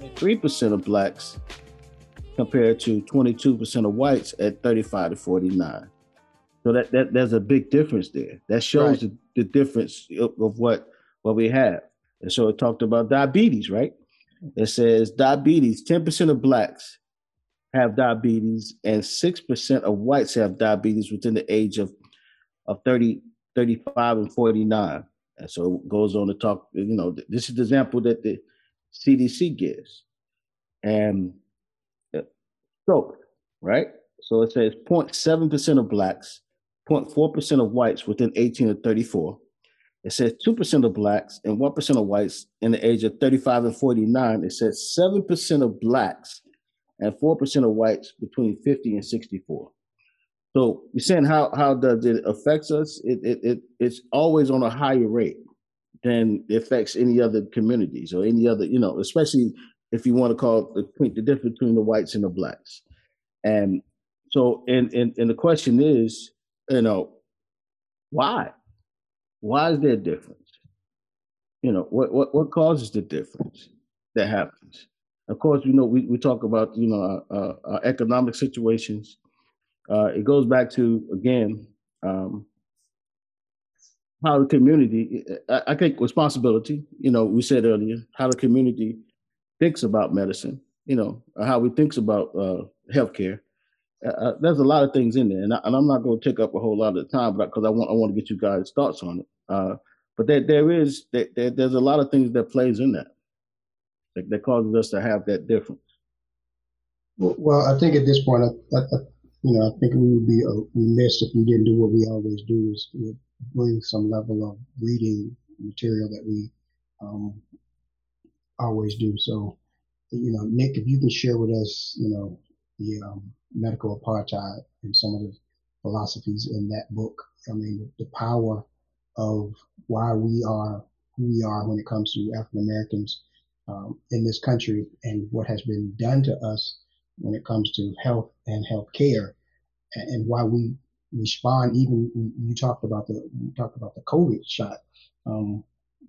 33% of blacks compared to 22% of whites at 35 to 49. So that, that there's a big difference there. That shows right. the, the difference of, of what what we have. And so it talked about diabetes, right? It says diabetes, 10% of blacks have diabetes and 6% of whites have diabetes within the age of, of 30, 35 and 49. And so it goes on to talk, you know, this is the example that the CDC gives. And uh, stroke, right? So it says 0.7% of blacks, 0.4% of whites within 18 to 34. It says 2% of blacks and 1% of whites in the age of 35 and 49. It says 7% of blacks and 4% of whites between 50 and 64. So you're saying how how does it affects us? It, it it it's always on a higher rate than it affects any other communities or any other, you know, especially if you want to call the the difference between the whites and the blacks. And so and and, and the question is, you know, why? Why is there a difference? You know, what what what causes the difference that happens? Of course, you know, we, we talk about, you know, our, our economic situations. Uh, it goes back to, again, um, how the community, I, think responsibility, you know, we said earlier, how the community thinks about medicine, you know, how we thinks about uh, healthcare. Uh, uh, there's a lot of things in there, and, I, am not going to take up a whole lot of time, because I want I want to get you guys' thoughts on it. Uh, but there there is there, there's a lot of things that plays in that that, that causes us to have that difference? Well, I think at this point, I, I, you know, I think we would be uh, remiss if we didn't do what we always do is bring some level of reading material that we um, always do. So, you know, Nick, if you can share with us, you know, the um, medical apartheid and some of the philosophies in that book. I mean, the power of why we are who we are when it comes to African Americans um, in this country and what has been done to us when it comes to health and health care and, and why we respond even you talked about the you talked about the covid shot um,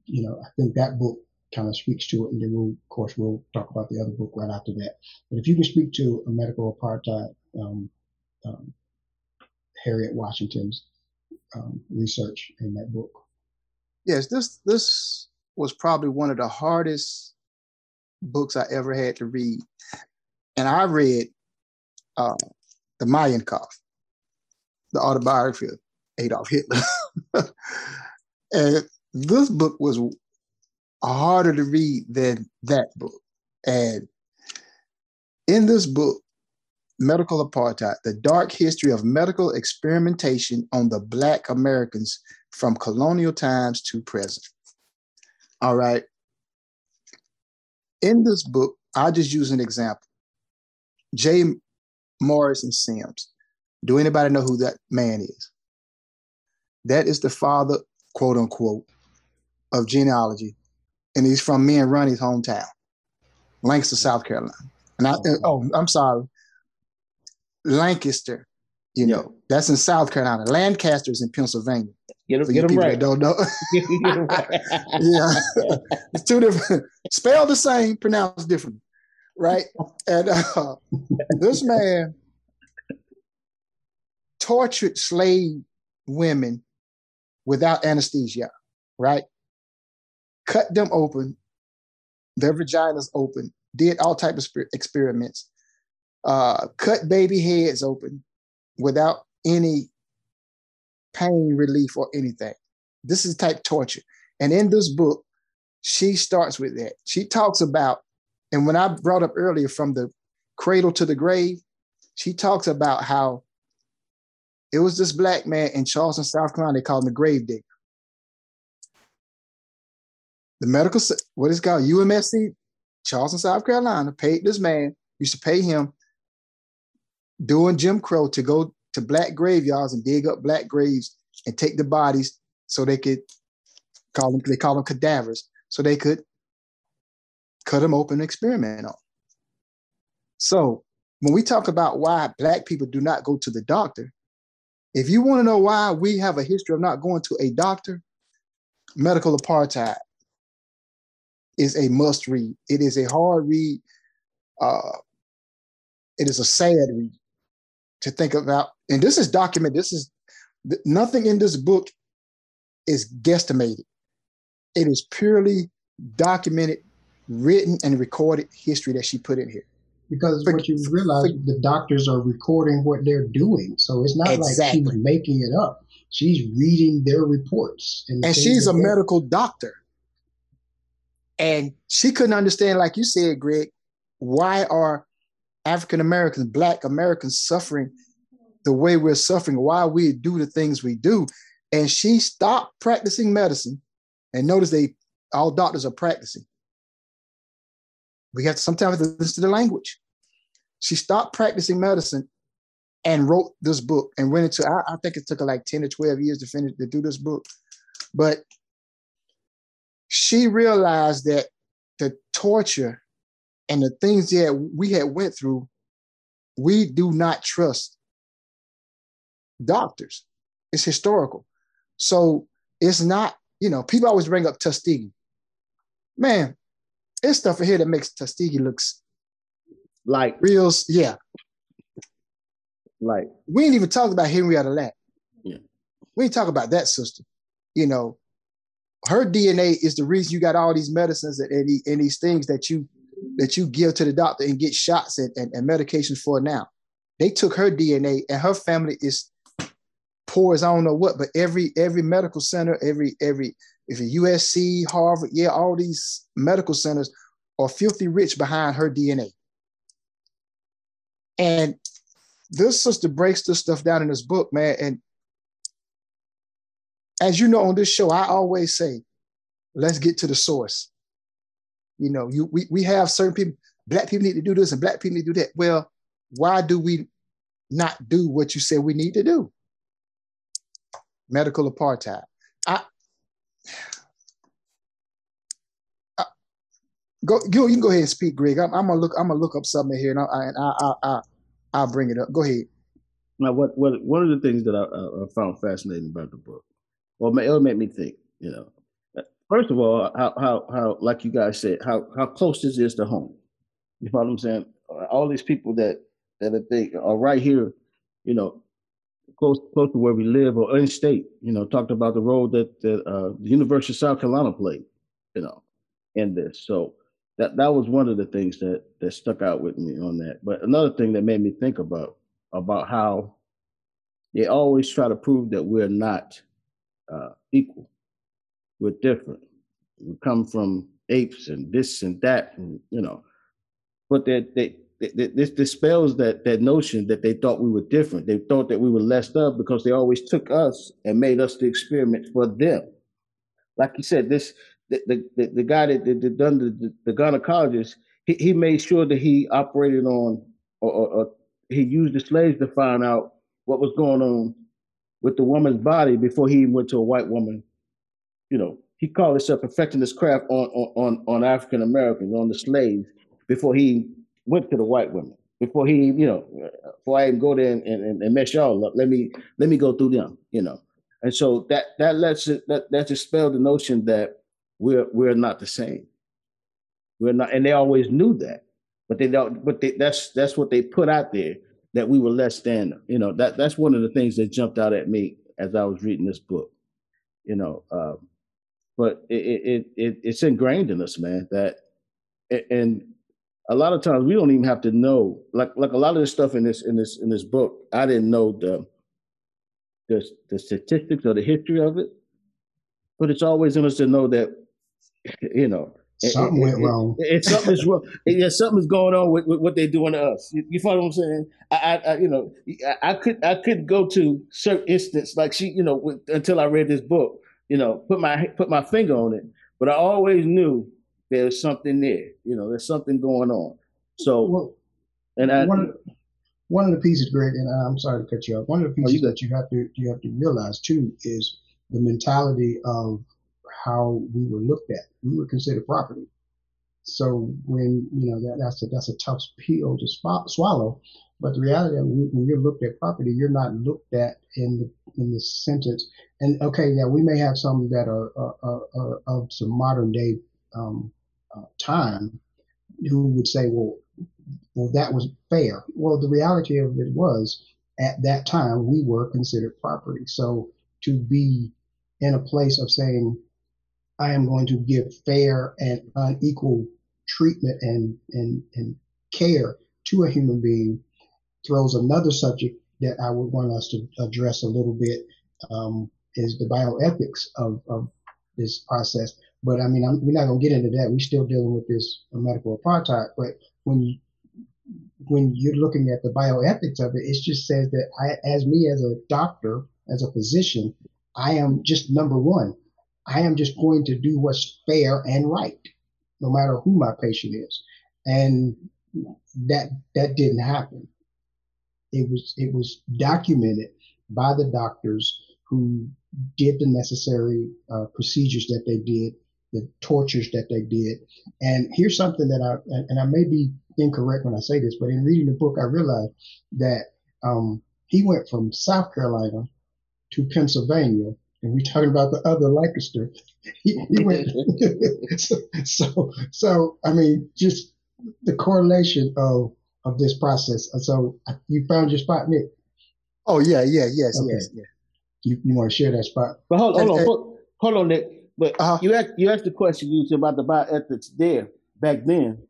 you know i think that book kind of speaks to it and then we'll of course we'll talk about the other book right after that. But if you can speak to a medical apartheid um, um, harriet washington's um, research in that book. Yes this this was probably one of the hardest books I ever had to read. And I read uh, The Kampf, the autobiography of Adolf Hitler. and this book was harder to read than that book. And in this book, Medical Apartheid, the dark history of medical experimentation on the Black Americans from colonial times to present. All right in this book, I'll just use an example. J. Marion Sims. Do anybody know who that man is? That is the father, quote unquote, of gynecology. And he's from me and Ronnie's hometown, Lancaster, South Carolina. And I, oh, I'm sorry, Lancaster. You know, that's in South Carolina. Lancaster's in Pennsylvania. Get them, get them right. Don't know. yeah, it's two different. Spelled the same, pronounced different, right? And uh, this man tortured slave women without anesthesia, right? Cut them open, their vaginas open, did all type of experiments, uh, cut baby heads open without any pain relief or anything. This is type torture. And in this book, she starts with that. She talks about, and when I brought up earlier from the cradle to the grave, she talks about how it was this black man in Charleston, South Carolina, they called him the grave digger. The medical, what is called MUSC, Charleston, South Carolina, paid this man, used to pay him doing Jim Crow to go to black graveyards and dig up black graves and take the bodies so they could call them they call them cadavers so they could cut them open and experiment on. So when we talk about why black people do not go to the doctor, if you want to know why we have a history of not going to a doctor, medical apartheid. is a must read. It is a hard read. Uh, it is a sad read to think about. And this is documented. This is nothing in this book is guesstimated. It is purely documented, written, and recorded history that she put in here. Because what you realize, the doctors are recording what they're doing. So it's not exactly. like she's making it up. She's reading their reports. And, and she's a medical doctor. And she couldn't understand, like you said, Greg, why are African Americans, Black Americans suffering the way we're suffering, why we do the things we do. And she stopped practicing medicine. And notice they all doctors are practicing. We have to sometimes listen to the language. She stopped practicing medicine and wrote this book and went into I, I think it took her like 10 or 12 years to finish to do this book. But she realized that the torture and the things that we had went through, we do not trust doctors. It's historical. So it's not, you know, people always bring up Tuskegee. Man, it's stuff in here that makes Tuskegee looks like real, yeah. Like we ain't even talk about Henrietta Lack. Yeah. We ain't talk about that sister. You know, her DNA is the reason you got all these medicines and, and, and these things that you that you give to the doctor and get shots and, and, and medications for now. They took her DNA and her family is poor as I don't know what, but every every medical center, every every if a USC, Harvard, yeah, all these medical centers are filthy rich behind her DNA. And this sister breaks this stuff down in this book, man. And as you know on this show, I always say, let's get to the source. You know, you we, we have certain people, black people need to do this and black people need to do that. Well, why do we not do what you say we need to do? Medical apartheid. I, go, go, you can go ahead and speak, Greg. I'm, I'm, gonna look. I'm gonna look up something here, and I, I, I, I, I'll bring it up. Go ahead. Now, what, what, one of the things that I, I found fascinating about the book, well, it'll make me think. You know, first of all, how how how like you guys said, how how close this is to home. You know what I'm saying? All these people that that I think are right here, you know, close close to where we live or in state. You know, talked about the role that that uh, the University of South Carolina played. You know, in this. So that that was one of the things that that stuck out with me on that. But another thing that made me think about about how they always try to prove that we're not uh, equal we're different. We come from apes and this and that, and you know, but that they, they, they, this dispels that that notion that they thought we were different. They thought that we were less of because they always took us and made us the experiment for them. Like you said, this the the, the, guy that, that done the, the, the gynecologist, he, he made sure that he operated on or, or, or he used the slaves to find out what was going on with the woman's body before he went to a white woman you know, he called himself perfecting his craft on on on African Americans, on the slaves, before he went to the white women. Before he, you know, before I even go there and, and, and mess y'all up, let me let me go through them, you know. And so that that lets it that that dispel the notion that we're we're not the same. We're not, and they always knew that, but they don't. But they, that's that's what they put out there that we were less than. You know, that that's one of the things that jumped out at me as I was reading this book. You know, um, but it, it, it it's ingrained in us, man. That and a lot of times we don't even have to know. Like like a lot of the stuff in this in this in this book, I didn't know the the the statistics or the history of it. But it's always in us to know that you know something it, went it, wrong. It, something's wrong. Yeah, something's going on with, with, what they're doing to us. You, you follow what I'm saying? I, I, I, you know, I, I could I could go to certain instance like she, you know, with, until I read this book you know, put my put my finger on it. But I always knew there's something there. You know, there's something going on. So, well, and I, one, of, one of the pieces, Greg, and I'm sorry to cut you off. One of the pieces oh, you that you have to you have to realize too is the mentality of how we were looked at. We were considered property. So when you know that that's a that's a tough pill to swallow, but the reality of when you're looked at property, you're not looked at in the in the sentence. And okay, yeah, we may have some that are, are, are, are of some modern day um, uh, time who would say, well, well, that was fair. Well, the reality of it was at that time we were considered property. So to be in a place of saying, I am going to give fair and unequal treatment and, and, and care to a human being throws another subject that I would want us to address a little bit um, is the bioethics of, of this process. But I mean, I'm, we're not going to get into that. We're still dealing with this medical apartheid. But when you when you're looking at the bioethics of it, it just says that I, as me as a doctor, as a physician, I am just number one. I am just going to do what's fair and right, no matter who my patient is. And that that didn't happen. It was it was documented by the doctors who did the necessary uh, procedures that they did, the tortures that they did. And here's something that I and I may be incorrect when I say this, but in reading the book, I realized that um, he went from South Carolina to Pennsylvania, and we're talking about the other Lancaster. He, he went so, so so I mean just the correlation of of this process. So you found your spot, Nick. Oh yeah, yeah, yes, okay. yes, yeah. You, you want to share that spot? But hold, hold and, on, and, hold, hold, on, Nick. But uh-huh. you asked you asked the question you about the bioethics there back then,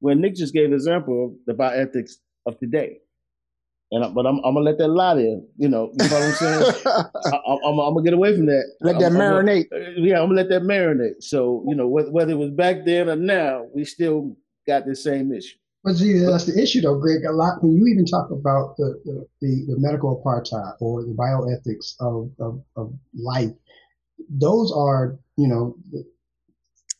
when Nick just gave an example of the bioethics of today. And I, but I'm, I'm gonna let that lie there. You know, you know what I'm saying? I, am gonna get away from that. Let that I'm, marinate. I'm gonna, uh, yeah, I'm gonna let that marinate. So you know, whether, whether it was back then or now, we still got the same issue. But see, that's the issue, though, Greg. A lot when you even talk about the the, the, the medical apartheid or the bioethics of, of, of life, those are you know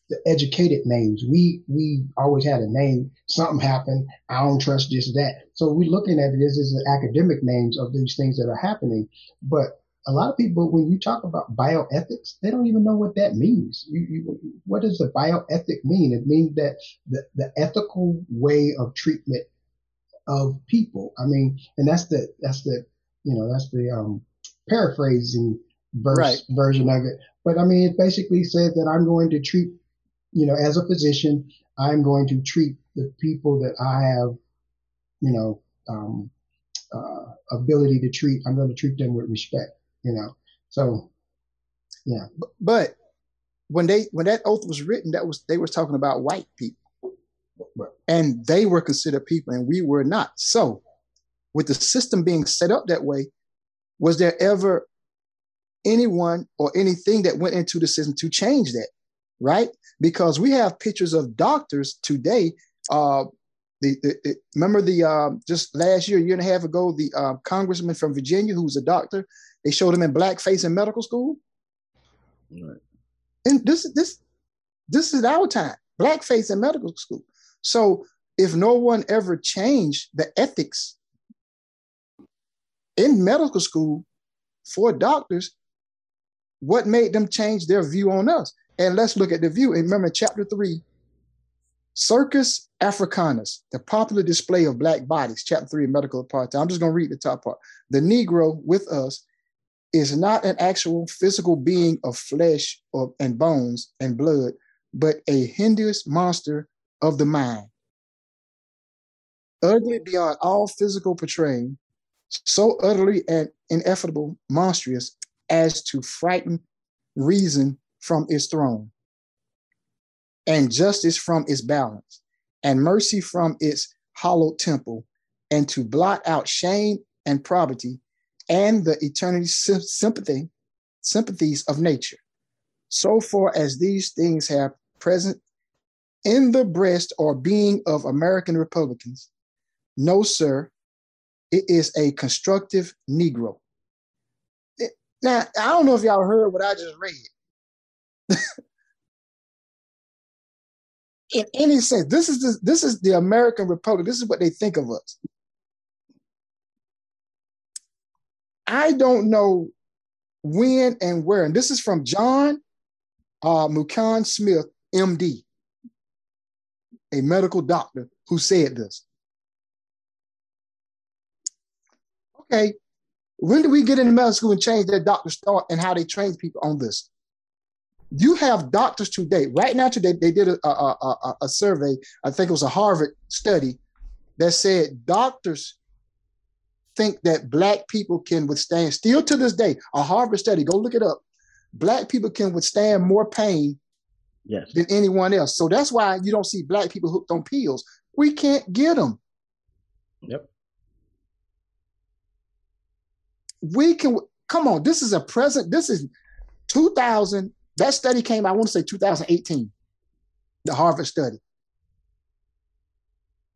the, educated names. We we always had a name. Something happened. I don't trust this that. So we're looking at this as the academic names of these things that are happening. But a lot of people, when you talk about bioethics, they don't even know what that means. You, you, what does the bioethic mean? It means that the, the ethical way of treatment of people. I mean, and that's the that's the you know that's the um, paraphrasing verse right. version of it. But I mean, it basically says that I'm going to treat, you know, as a physician, I'm going to treat the people that I have, you know, um, uh, ability to treat. I'm going to treat them with respect you know. So, yeah. But when they when that oath was written, that was they were talking about white people, and they were considered people, and we were not. So, with the system being set up that way, was there ever anyone or anything that went into the system to change that? Right? Because we have pictures of doctors today. Uh, the, the, the, remember the uh, just last year, year and a half ago, the uh, congressman from Virginia who was a doctor they showed him in blackface in medical school. Right. And this this this is our time. Blackface in medical school. So if no one ever changed the ethics in medical school for doctors, what made them change their view on us? And let's look at the view. And remember, chapter three, Circus Africanus, the popular display of black bodies, chapter three, medical apartheid. I'm just going to read the top part. The Negro with us is not an actual physical being of flesh or, and bones and blood, but a hideous monster of the mind. Ugly beyond all physical portraying, so utterly and ineffable, monstrous as to frighten reason from its throne, and justice from its balance, and mercy from its hallowed temple, and to blot out shame and poverty and the eternity sympathy, sympathies of nature. So far as these things have present in the breast or being of American Republicans, no, sir, it is a constructive Negro. now, I don't know if y'all heard what I just read. In any sense, this is the, this is the American Republic. This is what they think of us. I don't know when and where. And this is from John uh, Smith, MD, a medical doctor who said this. Okay, when did we get into medical school and change that doctor's thought and how they train people on this? You have doctors today, right now today, they did a, a, a, a survey, I think it was a Harvard study, that said doctors think that black people can withstand, still to this day, a Harvard study, go look it up. Black people can withstand more pain yes. than anyone else. So that's why you don't see black people hooked on pills. We can't get them. Yep. We can come on. This is a present. This is 2000. That study came. I want to say 2018. The Harvard study.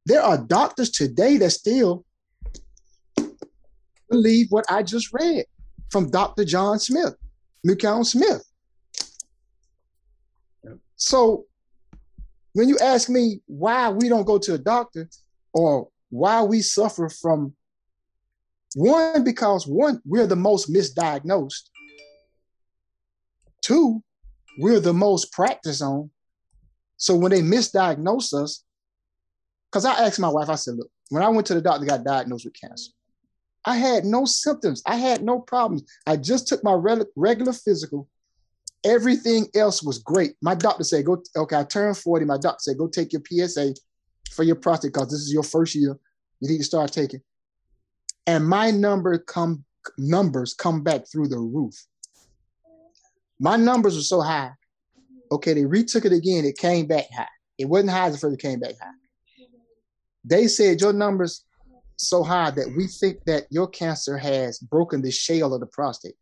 There are doctors today that still believe what I just read from Dr. John Smith, Newcount Smith. So when you ask me why we don't go to a doctor or why we suffer from one, because one, we're the most misdiagnosed. Two, we're the most practiced on. So when they misdiagnose us, because I asked my wife, I said, look, when I went to the doctor, got diagnosed with cancer. I had no symptoms. I had no problems. I just took my regular physical. Everything else was great. My doctor said, go, okay, I turned 40. My doctor said, go take your PSA for your prostate because this is your first year. You need to start taking. And my number come numbers come back through the roof. My numbers were so high. Okay, they retook it again. It came back high. It wasn't high the first it came back high. They said your numbers so high that we think that your cancer has broken the shell of the prostate,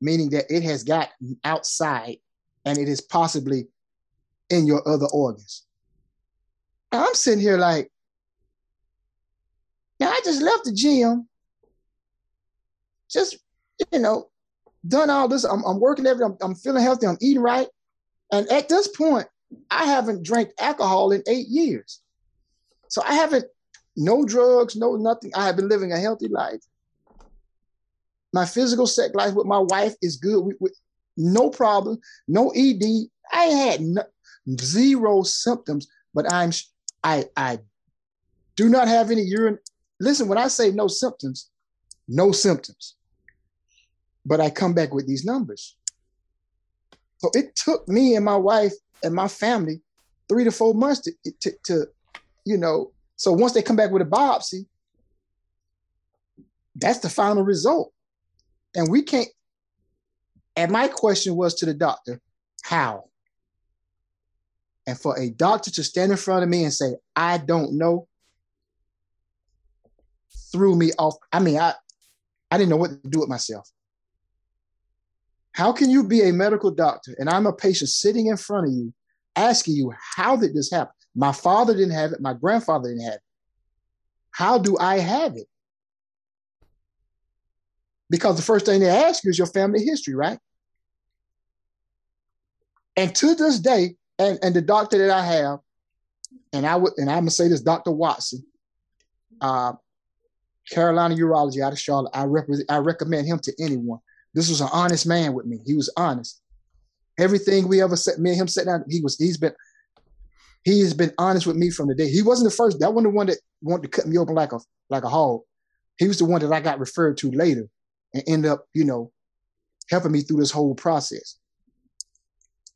meaning that it has got outside and it is possibly in your other organs. I'm sitting here like, now I just left the gym, just you know, done all this. I'm, I'm working every. I'm, I'm feeling healthy. I'm eating right, and at this point, I haven't drank alcohol in eight years. So I haven't no drugs, no nothing. I have been living a healthy life. My physical sex life with my wife is good. We, we, no problem, no ED. I had no, zero symptoms, but I'm I I do not have any urine. Listen, when I say no symptoms, no symptoms. But I come back with these numbers. So it took me and my wife and my family three to four months to, to, to you know, so once they come back with a biopsy, that's the final result. And we can't. And my question was to the doctor, how? And for a doctor to stand in front of me and say, I don't know, threw me off. I mean, I, I didn't know what to do with myself. How can you be a medical doctor and I'm a patient sitting in front of you asking you, how did this happen? My father didn't have it. My grandfather didn't have it. How do I have it? Because the first thing they ask you is your family history, right? And to this day, and, and the doctor that I have, and I would, and I'm gonna say this, Dr. Watson, uh, Carolina Urology out of Charlotte. I represent, I recommend him to anyone. This was an honest man with me. He was honest. Everything we ever said, me and him sat down. He was. He's been he has been honest with me from the day. He wasn't the first. That wasn't the one that wanted to cut me open like a like a hog. He was the one that I got referred to later and end up, you know, helping me through this whole process.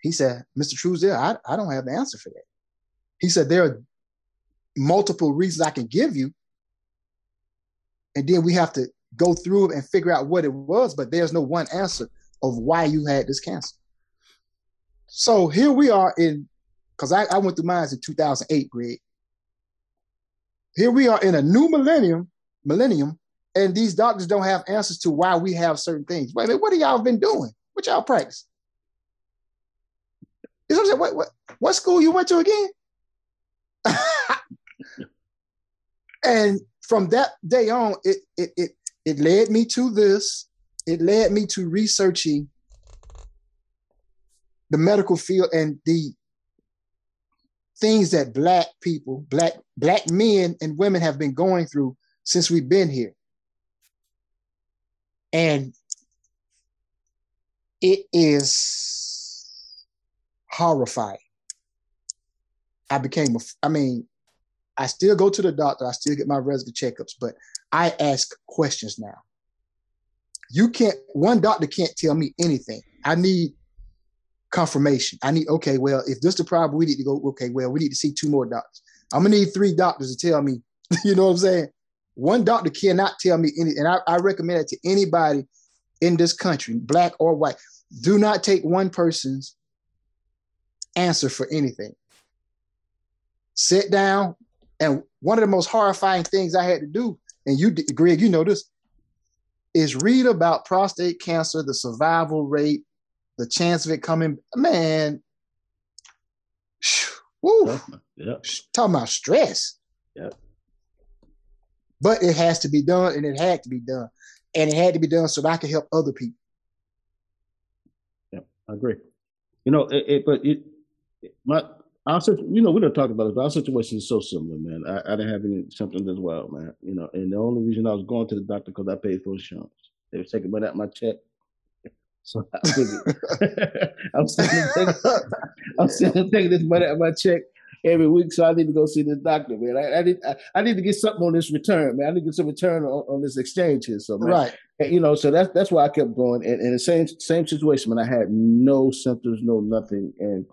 He said, Mr. Truesdale, I, I don't have the answer for that. He said, there are multiple reasons I can give you. And then we have to go through and figure out what it was, but there's no one answer of why you had this cancer. So here we are in because I, I went through mine in 2008, Greg. Here we are in a new millennium, millennium, and these doctors don't have answers to why we have certain things. Wait a minute, what have y'all been doing? What y'all practice? You know what, what, what, what school you went to again? and from that day on, it, it it it led me to this. It led me to researching the medical field and the things that black people, black black men and women have been going through since we've been here. And it is horrifying. I became a, I mean, I still go to the doctor, I still get my regular checkups, but I ask questions now. You can't, one doctor can't tell me anything. I need confirmation. I need, okay, well, if this the problem, we need to go, okay, well, we need to see two more doctors. I'm gonna need three doctors to tell me, you know what I'm saying? One doctor cannot tell me any, and I, I recommend it to anybody in this country, black or white. Do not take one person's answer for anything. Sit down, and one of the most horrifying things I had to do, and you, Greg, you know this, is read about prostate cancer, the survival rate, the chance of it coming. Man, woo, yep. talking about stress. Yep. But it has to be done, and it had to be done, and it had to be done so that I could help other people. Yeah, I agree. You know, it, it but it, my our you know, we don't talk about it, but our situation is so similar, man. I, I didn't have any symptoms as well, man. You know, and the only reason I was going to the doctor because I paid for insurance. They were taking money out my check. So I am sitting taking, I'm sitting taking this money out of my check every week, so I need to go see the doctor, man. I, I need I, I, need to get something on this return, man. I need to get some return on, on this exchange here. So man, right, and, you know, so that's that's why I kept going. And in the same same situation, man, I had no symptoms, no nothing, and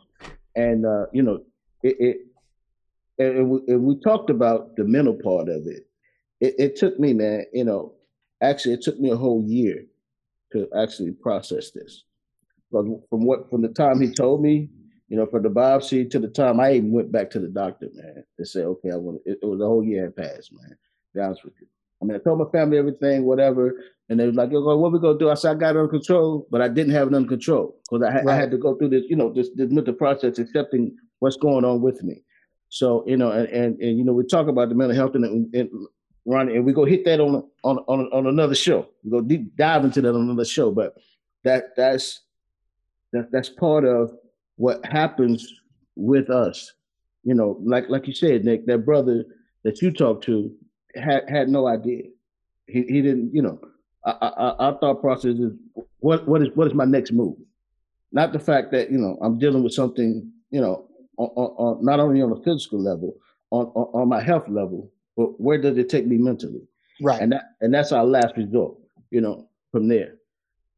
and uh, you know, it, it and, we, and, we, talked about the mental part of it. it. It took me, man. You know, actually, it took me a whole year to actually process this. But from what from the time he told me, you know, from the biopsy to the time I even went back to the doctor, man, to say, okay, I want it, it was a whole year had passed, man. be honest with you. I mean, I told my family everything, whatever, and they was like, "Yo, what we gonna do?" I said, "I got it under control," but I didn't have it under control because I, right. I, had to go through this, you know, this, this mental process, accepting what's going on with me. So, you know, and and, and you know, we talk about the mental health and, and Ronnie, and we go hit that on on on, on another show. We go deep dive into that on another show, but that that's that that's part of what happens with us. You know, like like you said, Nick, that brother that you talked to had had no idea. He he didn't. You know, I, I, our thought process is what what is what is my next move, not the fact that you know I'm dealing with something. You know, on, on, not only on a physical level, on, on, on my health level, but where does it take me mentally? Right. And that and that's our last resort. You know, from there.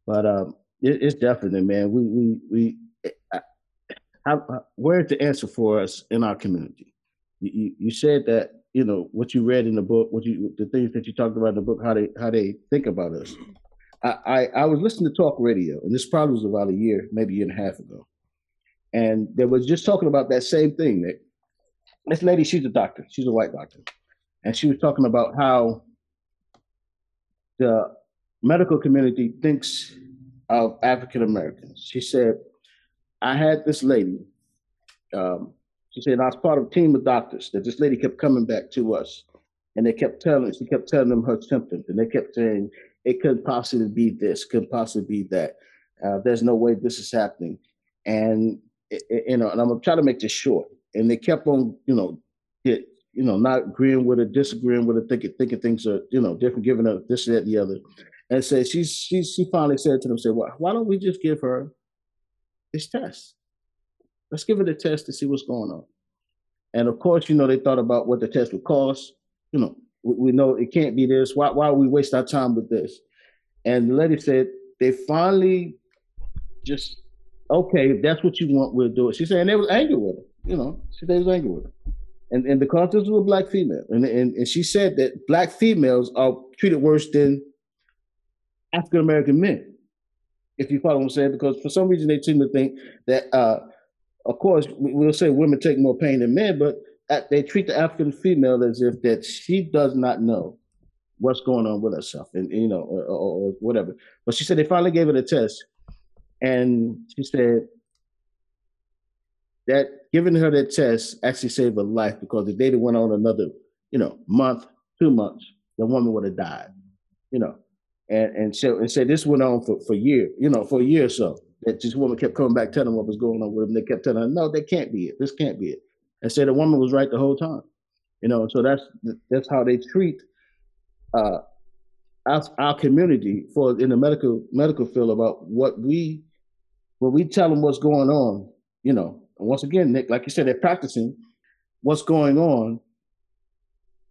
But um, it, it's definitely, man. We we we. How, where's the answer for us in our community? You, you, you said that you know what you read in the book, what you the things that you talked about in the book, how they how they think about us. I, I, I was listening to talk radio, and this probably was about a year, maybe a year and a half ago, and they was just talking about that same thing. That this lady, she's a doctor, she's a white doctor, and she was talking about how the medical community thinks of African Americans. She said, I had this lady. Um, she said, I was part of a team of doctors that this lady kept coming back to us. And they kept telling, she kept telling them her symptoms. And they kept saying, it couldn't possibly be this, couldn't possibly be that. Uh, there's no way this is happening. And, you know, and I'm going to try to make this short. And they kept on, you know, get, you know, not agreeing with her, disagreeing with her, thinking, thinking things are, you know, different, giving her this, that, the other. And said, she, she, she finally said to them, said, well, why don't we just give her this test? Let's give it a test to see what's going on. And of course, you know, they thought about what the test would cost. You know, we, we know it can't be this. Why, why we waste our time with this? And the lady said, they finally just, okay, if that's what you want, we'll do it. She said, and they was angry with her. You know, she they was angry with her. And, and the contest was a black female. And, and, and she said that black females are treated worse than African American men, if you follow what I'm saying, because for some reason they seem to think that uh, of course, we'll say women take more pain than men, but they treat the African female as if that she does not know what's going on with herself, and you know, or, or, whatever. But she said they finally gave it a test, and she said that giving her that test actually saved her life because if they'd went on another, you know, month, two months, the woman would have died, you know. And and so and said this went on for for years, you know, for a year or so that this woman kept coming back telling them what was going on with them. They kept telling her, no, that can't be it. This can't be it. And said the woman was right the whole time. You know, so that's that's how they treat uh, our, our community for in the medical medical field about what we when we tell them what's going on. You know, and once again, Nick, like you said, they're practicing what's going on.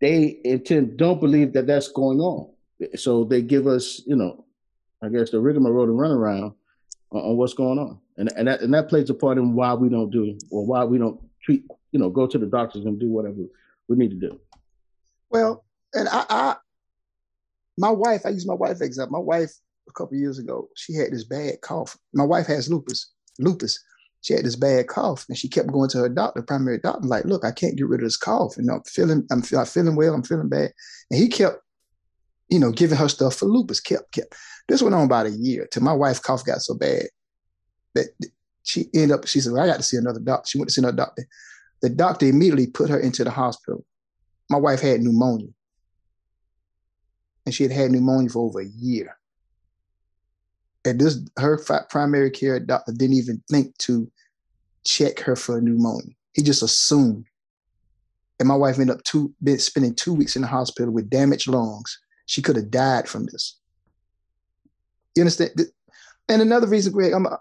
They intend don't believe that that's going on, so they give us, you know, I guess the rigmarole to run around on, on what's going on, and and that and that plays a part in why we don't do or why we don't treat you know go to the doctors and do whatever we need to do. Well, and I, I my wife, I use my wife example. My wife a couple years ago, she had this bad cough. My wife has lupus, lupus. She had this bad cough, and she kept going to her doctor, primary doctor, like, "Look, I can't get rid of this cough, and I'm feeling, I'm, I'm feeling well, I'm feeling bad." And he kept, you know, giving her stuff for lupus. Kept, kept. This went on about a year till my wife's cough got so bad that she ended up. She said, well, "I got to see another doctor." She went to see another doctor. The doctor immediately put her into the hospital. My wife had pneumonia, and she had had pneumonia for over a year and this her primary care doctor didn't even think to check her for pneumonia. He just assumed. And my wife ended up two spending two weeks in the hospital with damaged lungs. She could have died from this. You understand? And another reason, Greg, I'm, uh,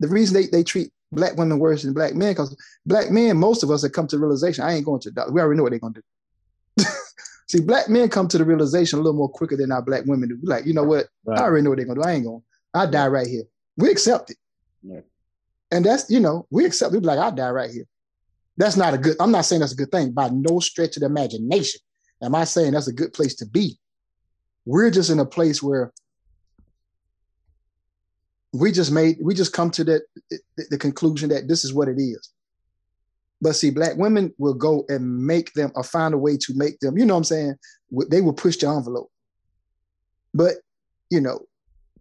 the reason they, they treat black women worse than black men, because black men, most of us have come to the realization, I ain't going to the doctor. We already know what they're gonna do. See, black men come to the realization a little more quicker than our black women do. Like, you know what? Right. I already know what they're gonna do. I ain't going. I die right here. We accept it. Yeah. And that's, you know, we accept it. Like, I die right here. That's not a good, I'm not saying that's a good thing by no stretch of the imagination. Am I saying that's a good place to be? We're just in a place where we just made, we just come to that the conclusion that this is what it is. But see, black women will go and make them or find a way to make them, you know what I'm saying? They will push the envelope. But, you know,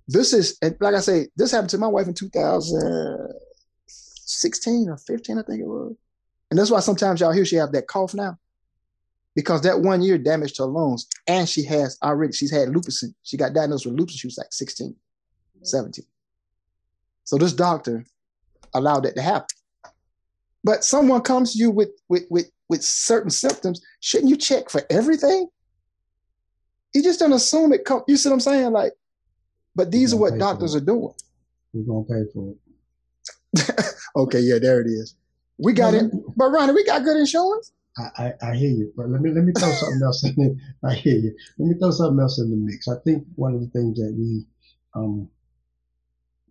this is and like I say, this happened to my wife in 2016 or 15, I think it was. And that's why sometimes y'all hear she have that cough now. Because that one year damaged her lungs. And she has already, she's had lupus. She got diagnosed with lupus. She was like 16, 17. So this doctor allowed that to happen. But someone comes to you with with with with certain symptoms, shouldn't you check for everything? You just don't assume it come. You see what I'm saying? Like but these are what doctors are doing. We're gonna pay for it. okay, yeah, there it is. We got it, but Ronnie, we got good insurance. I, I, I, hear you, but let me let me throw something else in. There. I hear you. Let me throw something else in the mix. I think one of the things that we, um,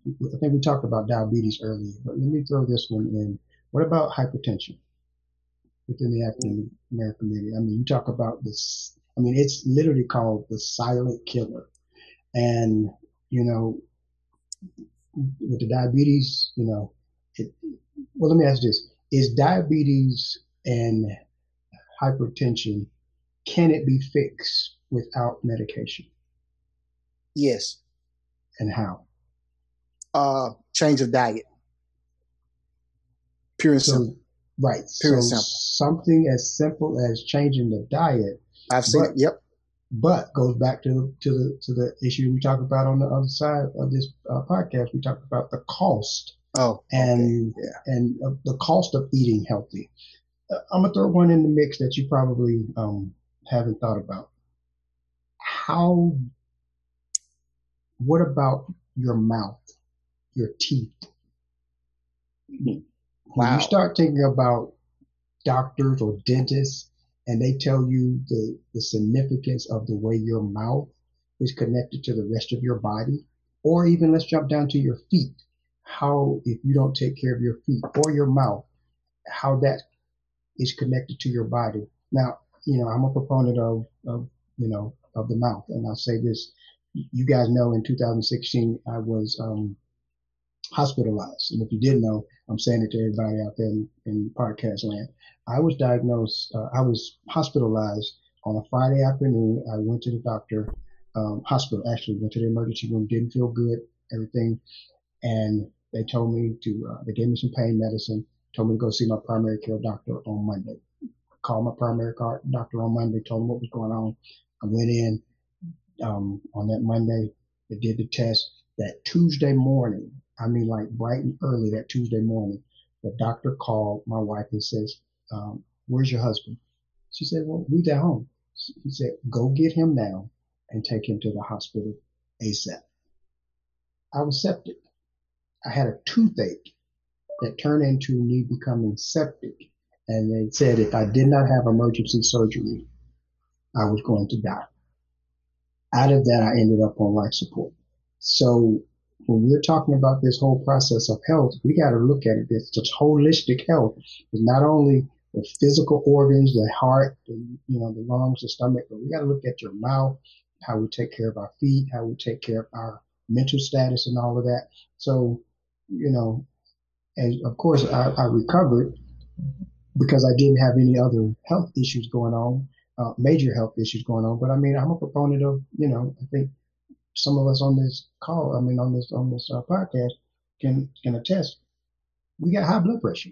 I think we talked about diabetes earlier, but let me throw this one in. What about hypertension within the African American community? I mean, you talk about this. I mean, it's literally called the silent killer, and you know, with the diabetes, you know, it, well, let me ask this. Is diabetes and hypertension, can it be fixed without medication? Yes. And how? Uh, change of diet. Pure and so, simple. Right. Pure so something as simple as changing the diet. I've seen it. Yep but goes back to to the to the issue we talked about on the other side of this uh, podcast. We talked about the cost. Oh, and okay. yeah. and uh, the cost of eating healthy. Uh, I'm gonna throw one in the mix that you probably um, haven't thought about. How? What about your mouth, your teeth? Wow. When you start thinking about doctors or dentists and they tell you the, the significance of the way your mouth is connected to the rest of your body, or even let's jump down to your feet. How, if you don't take care of your feet or your mouth, how that is connected to your body. Now, you know, I'm a proponent of, of you know, of the mouth. And I'll say this, you guys know in 2016, I was, um, hospitalized. And if you didn't know, I'm saying it to everybody out there in, in podcast land. I was diagnosed, uh, I was hospitalized on a Friday afternoon. I went to the doctor, um, hospital, actually went to the emergency room, didn't feel good, everything. And they told me to, uh, they gave me some pain medicine, told me to go see my primary care doctor on Monday. Called my primary care doctor on Monday, told him what was going on. I went in, um, on that Monday, they did the test. That Tuesday morning, I mean, like bright and early that Tuesday morning, the doctor called my wife and says, um, where's your husband? She said, well, he's at home. He said, go get him now and take him to the hospital ASAP. I was septic. I had a toothache that turned into me becoming septic. And they said if I did not have emergency surgery, I was going to die. Out of that, I ended up on life support. So when we're talking about this whole process of health, we got to look at it. It's just holistic health. It's not only the physical organs, the heart, the, you know, the lungs, the stomach, but we got to look at your mouth, how we take care of our feet, how we take care of our mental status and all of that. So, you know, and of course I, I recovered because I didn't have any other health issues going on, uh, major health issues going on. But I mean, I'm a proponent of, you know, I think some of us on this call, I mean, on this on this uh, podcast, can can attest. We got high blood pressure,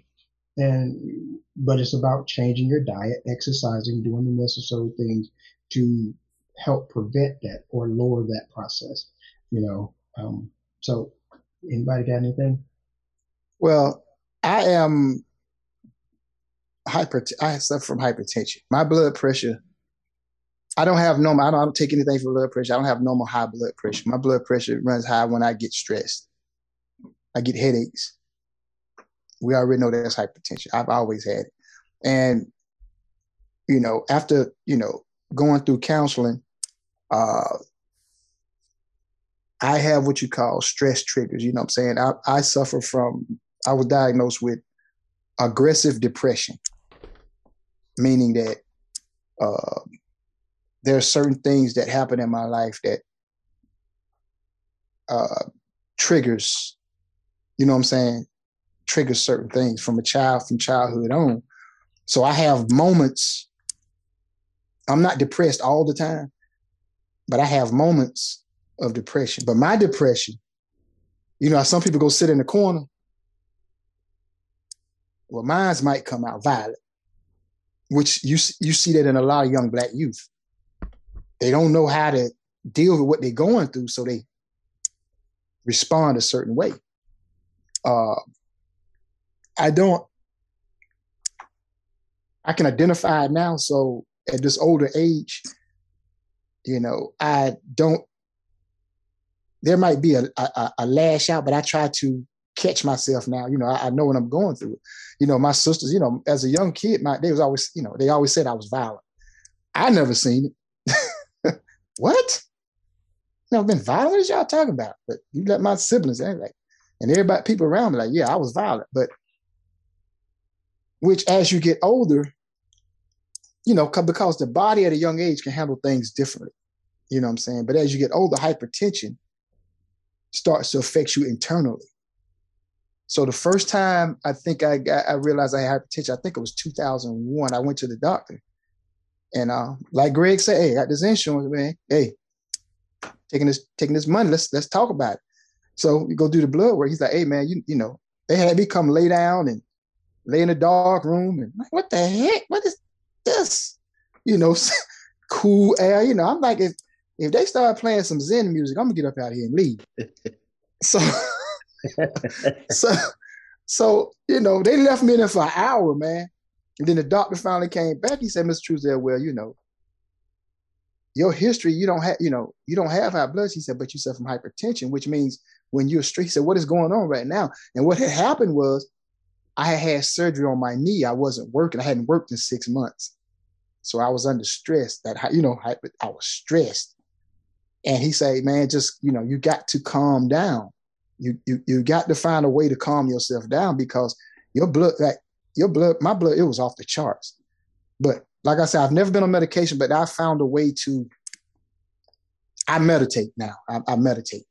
and but it's about changing your diet, exercising, doing the necessary things to help prevent that or lower that process. You know, um, so anybody got anything? Well, I am hyper. I suffer from hypertension. My blood pressure I don't have normal. I don't, I don't take anything for blood pressure. I don't have normal high blood pressure. My blood pressure runs high when I get stressed. I get headaches. We already know that's hypertension. I've always had it, and you know, after you know going through counseling, uh, I have what you call stress triggers. You know what I'm saying? I, I suffer from. I was diagnosed with aggressive depression, meaning that. Uh, there are certain things that happen in my life that uh, triggers, you know what I'm saying, triggers certain things from a child, from childhood on. So I have moments, I'm not depressed all the time, but I have moments of depression. But my depression, you know, some people go sit in the corner. Well, mine's might come out violent, which you you see that in a lot of young black youth they don't know how to deal with what they're going through, so they respond a certain way. Uh, I don't. I can identify it now. So at this older age, you know, I don't. There might be a, a, a lash out, but I try to catch myself now. You know, I, I, know what I'm going through. You know, my sisters, you know, as a young kid, my they was always, you know, they always said I was violent. I never seen it what? Know, been violent? What is y'all talking about? But you let my siblings, and like, and everybody, people around me, like, yeah, I was violent. But which, as you get older, you know, because the body at a young age can handle things differently. You know what I'm saying? But as you get older, hypertension starts to affect you internally. So the first time I think I got, I realized I had hypertension, I think it was 2001. I went to the doctor and uh, like Greg said, hey, I got this insurance, man. Hey, taking this taking this money. Let's let's talk about it. So we go do the blood work. He's like, hey man, you you know, they had me come lay down and lay in a dark room and like, what the heck? What is this? You know, cool air. You know, I'm like, if if they start playing some Zen music, I'm gonna get up out here and leave. so so so you know, they left me in there for an hour, man. And then the doctor finally came back. He said, Mr. Truesdale, well, you know, your history, you don't have, you know, you don't have high blood. He said, but you suffer from hypertension, which means when you're stressed, he said, what is going on right now? And what had happened was I had had surgery on my knee. I wasn't working. I hadn't worked in six months. So I was under stress that, you know, I, I was stressed. And he said, man, just, you know, you got to calm down. You, you, you got to find a way to calm yourself down because your blood, like your blood, my blood, it was off the charts. But like I said, I've never been on medication, but I found a way to. I meditate now. I, I meditate.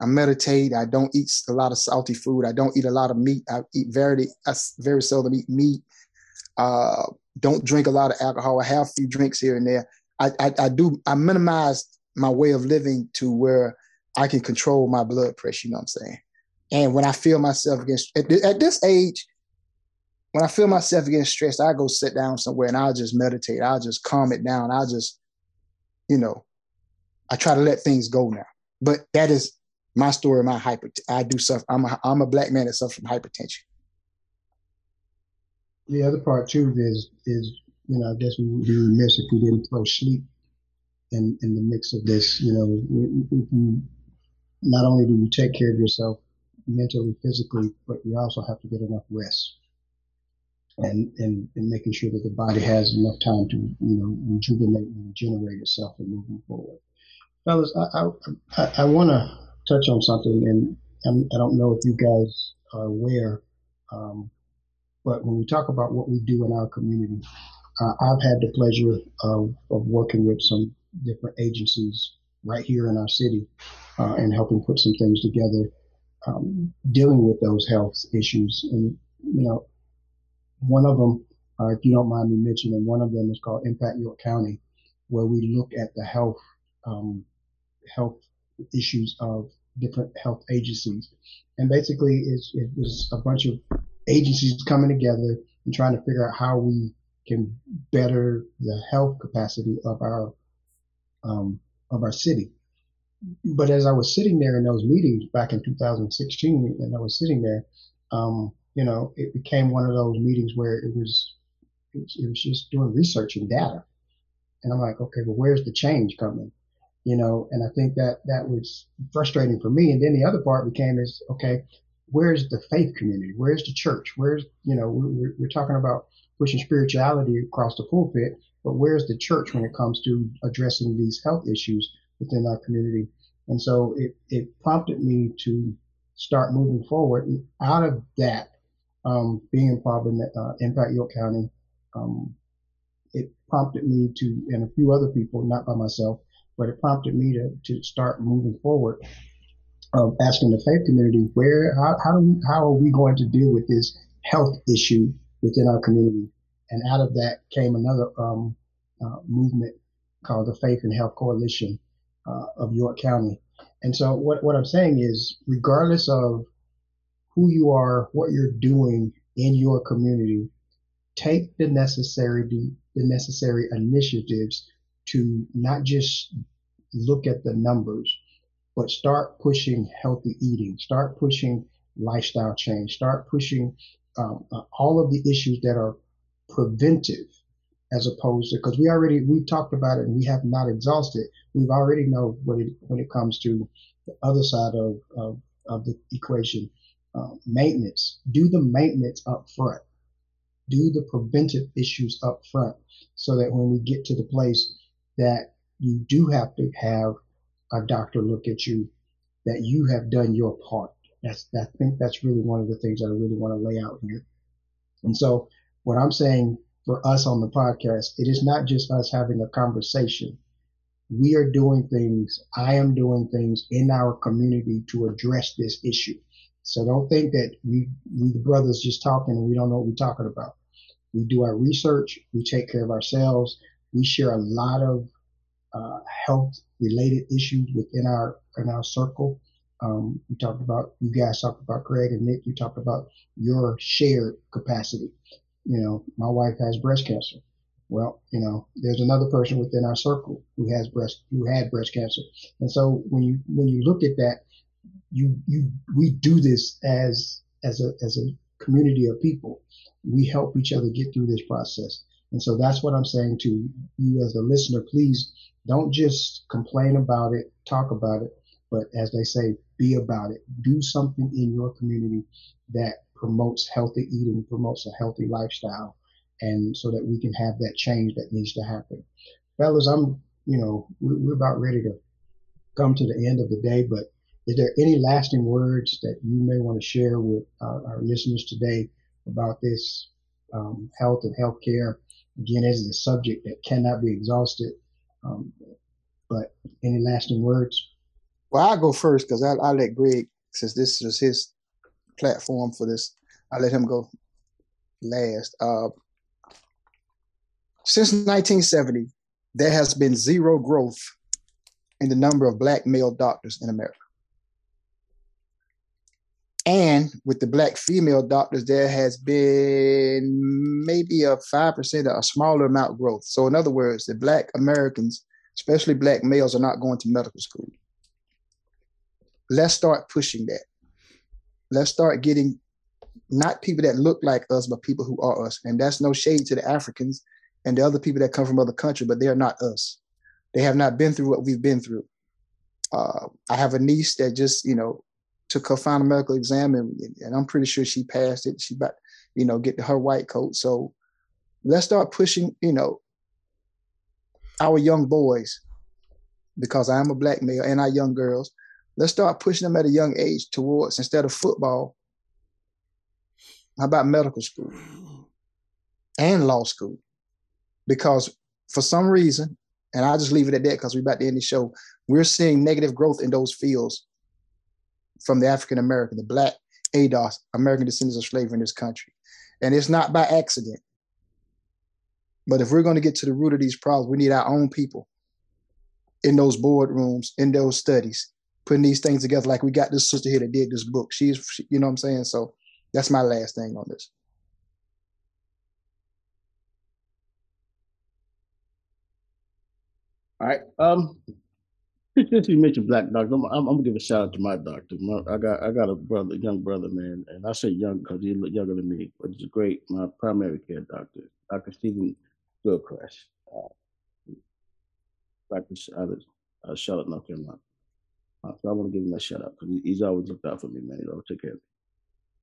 I meditate. I don't eat a lot of salty food. I don't eat a lot of meat. I eat very, I very seldom eat meat. Uh, don't drink a lot of alcohol. I have a few drinks here and there. I, I, I do. I minimize my way of living to where I can control my blood pressure. You know what I'm saying? And when I feel myself against at, at this age, when I feel myself getting stressed, I go sit down somewhere and I'll just meditate. I'll just calm it down. I'll just, you know, I try to let things go now. But that is my story. My hyper. I do suffer. I'm a I'm a black man that suffers from hypertension. The other part too is is you know I guess we would be remiss if we didn't throw sleep in in the mix of this. You know, not only do you take care of yourself mentally, physically, but you also have to get enough rest and, and, and making sure that the body has enough time to, you know, rejuvenate and regenerate itself and moving forward. Fellas, I, I, I, want to touch on something, and I'm, I do not know if you guys are aware, um, but when we talk about what we do in our community, uh, I've had the pleasure of, of working with some different agencies right here in our city uh, and helping put some things together um, dealing with those health issues. And, you know, one of them, uh, if you don't mind me mentioning, one of them is called Impact York County, where we look at the health, health issues of different health agencies. And basically, it's, it's a bunch of agencies coming together and trying to figure out how we can better the health capacity of our um, of our city. But as I was sitting there in those meetings back in 2016, and I was sitting there, um, you know, it became one of those meetings where it was it was just doing research and data, and I'm like, okay, well, where's the change coming? you know, and I think that that was frustrating for me. And then the other part became is, okay, where's the faith community? Where's the church? Where's, you know, we're, we're talking about pushing spirituality across the pulpit, but where's the church when it comes to addressing these health issues within our community? And so it, it prompted me to start moving forward. And out of that, um, being involved in uh, Impact York County, um, it prompted me to, and a few other people, not by myself, but it prompted me to, to start moving forward of asking the faith community where how how, do we, how are we going to deal with this health issue within our community? And out of that came another um, uh, movement called the faith and health coalition uh, of york county. And so what, what i'm saying is regardless of who you are what you're doing in your community take the necessary the necessary initiatives to not just look at the numbers, but start pushing healthy eating, start pushing lifestyle change, start pushing um, uh, all of the issues that are preventive as opposed to because we already we've talked about it and we have not exhausted. We've already know what it when it comes to the other side of of, of the equation uh, maintenance do the maintenance up front do the preventive issues up front so that when we get to the place that you do have to have a doctor look at you, that you have done your part. That's, I think that's really one of the things that I really want to lay out here. And so what I'm saying for us on the podcast, it is not just us having a conversation. We are doing things, I am doing things in our community to address this issue. So don't think that we, we the brothers just talking and we don't know what we're talking about. We do our research, we take care of ourselves, we share a lot of uh, health related issues within our in our circle. Um, we talked about you guys talked about Craig and Nick. You talked about your shared capacity. You know, my wife has breast cancer. Well, you know, there's another person within our circle who has breast who had breast cancer, and so when you when you look at that, you you we do this as as a as a community of people. We help each other get through this process. And so that's what I'm saying to you as a listener. Please don't just complain about it, talk about it, but as they say, be about it. Do something in your community that promotes healthy eating, promotes a healthy lifestyle, and so that we can have that change that needs to happen. Fellas, I'm, you know, we're about ready to come to the end of the day, but is there any lasting words that you may want to share with our, our listeners today about this um, health and healthcare Again, this is a subject that cannot be exhausted. Um, but any lasting words? Well, I'll go first because I'll, I'll, let Greg, since this is his platform for this, I'll let him go last. Uh, since 1970, there has been zero growth in the number of black male doctors in America. And with the black female doctors, there has been maybe a 5% or a smaller amount growth. So, in other words, the black Americans, especially black males, are not going to medical school. Let's start pushing that. Let's start getting not people that look like us, but people who are us. And that's no shade to the Africans and the other people that come from other countries, but they are not us. They have not been through what we've been through. Uh, I have a niece that just, you know, took her final medical exam and, and I'm pretty sure she passed it. She about, you know, get her white coat. So let's start pushing, you know, our young boys, because I am a black male and our young girls, Let's start pushing them at a young age towards instead of football. How about medical school and law school? Because for some reason, and I'll just leave it at that because we're about to end the show, we're seeing negative growth in those fields from the African American, the black ADOS, American descendants of slavery in this country. And it's not by accident. But if we're going to get to the root of these problems, we need our own people in those boardrooms, in those studies, putting these things together. Like we got this sister here that did this book. She's, she, you know what I'm saying? So that's my last thing on this. All right. Um, since you mentioned black doctor, I'm, I'm, gonna give a shout out to my doctor. My, I got I got a brother, young brother, man, and I say young because he's younger than me, but he's great my primary care doctor, Dr. Stephen Gilchrist. Uh, practice out of uh, Charlotte, North Carolina. Uh, so I want to give him a shout out because he's always looked out for me, man. He always took care of me.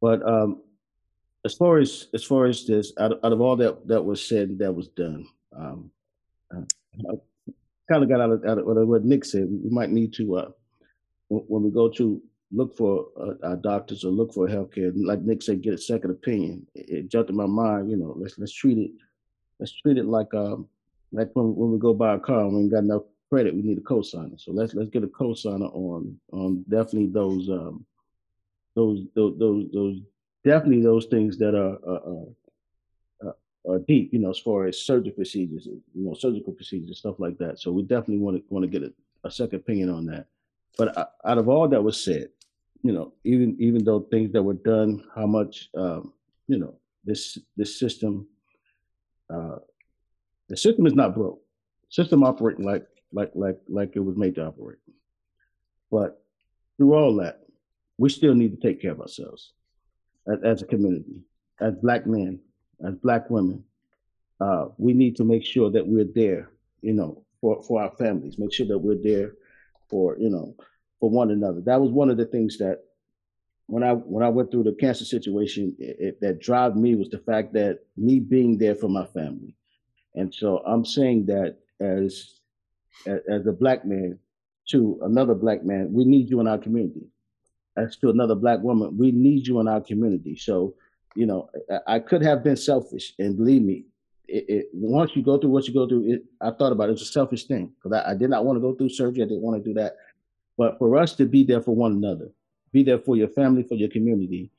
But um, as far as as far as this, out of, out of all that that was said that was done, um, uh, kind of got out of, out of what Nick said. We might need to uh, when we go to look for uh, our doctors or look for healthcare, like Nick said, get a second opinion. It, jumped in my mind. You know, let's let's treat it let's treat it like um like when when we go buy a car and we ain't got enough credit, we need a cosigner. So let's let's get a cosigner on on definitely those um those those those, those definitely those things that are uh, uh, deep, you know, as far as surgical procedures, you know, surgical procedures, stuff like that. So we definitely want to want to get a, a second opinion on that. But uh, out of all that was said, you know, even even though things that were done, how much, um, you know, this this system, uh, the system is not broke. System operating like like like like it was made to operate. But through all that, we still need to take care of ourselves as, as a community, as black men, as black women. Uh, we need to make sure that we're there, you know, for, for our families. Make sure that we're there for, you know, for one another. That was one of the things that when I when I went through the cancer situation, it, it, that drove me was the fact that me being there for my family, and so I'm saying that as as a black man to another black man, we need you in our community. As to another black woman, we need you in our community. So, you know, I, could have been selfish, and believe me, it, it, once you go through what you go through, it, I thought about it, it's a selfish thing because I, I, did not want to go through surgery. I didn't want to do that. But for us to be there for one another, be there for your family, for your community,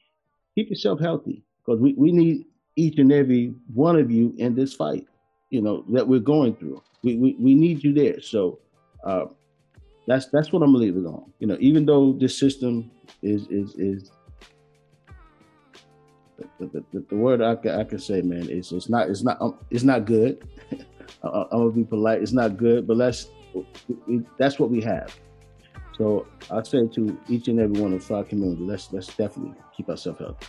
keep yourself healthy because we, we need each and every one of you in this fight, you know, that we're going through. We, we, we need you there. So uh, that's that's what I'm it on. You know, even though this system is is is the, the, the, word I can, I can say, man, is it's not it's not um, it's not good. I, am gonna be polite. It's not good, but let's that's what we have. So I say to each and every one of our community, let's let's definitely keep ourselves healthy.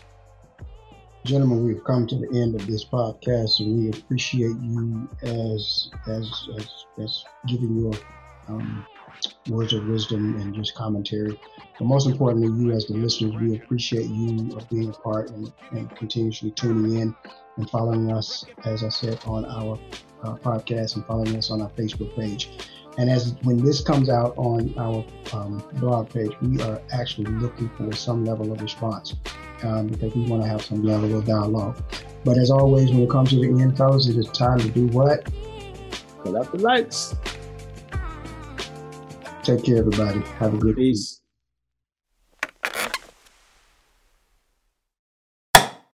Gentlemen, we've come to the end of this podcast, and we appreciate you as as as, as giving your um, words of wisdom and just commentary. But most importantly, you as the listeners, we appreciate you being a part and, and continuously tuning in and following us, as I said, on our uh, podcast and following us on our Facebook page. And as when this comes out on our um, blog page, we are actually looking for some level of response um, because we want to have some level of dialogue. But as always, when it comes to the end, fellas, it is time to do what? Put out the lights. Take care, everybody. Have a good peace.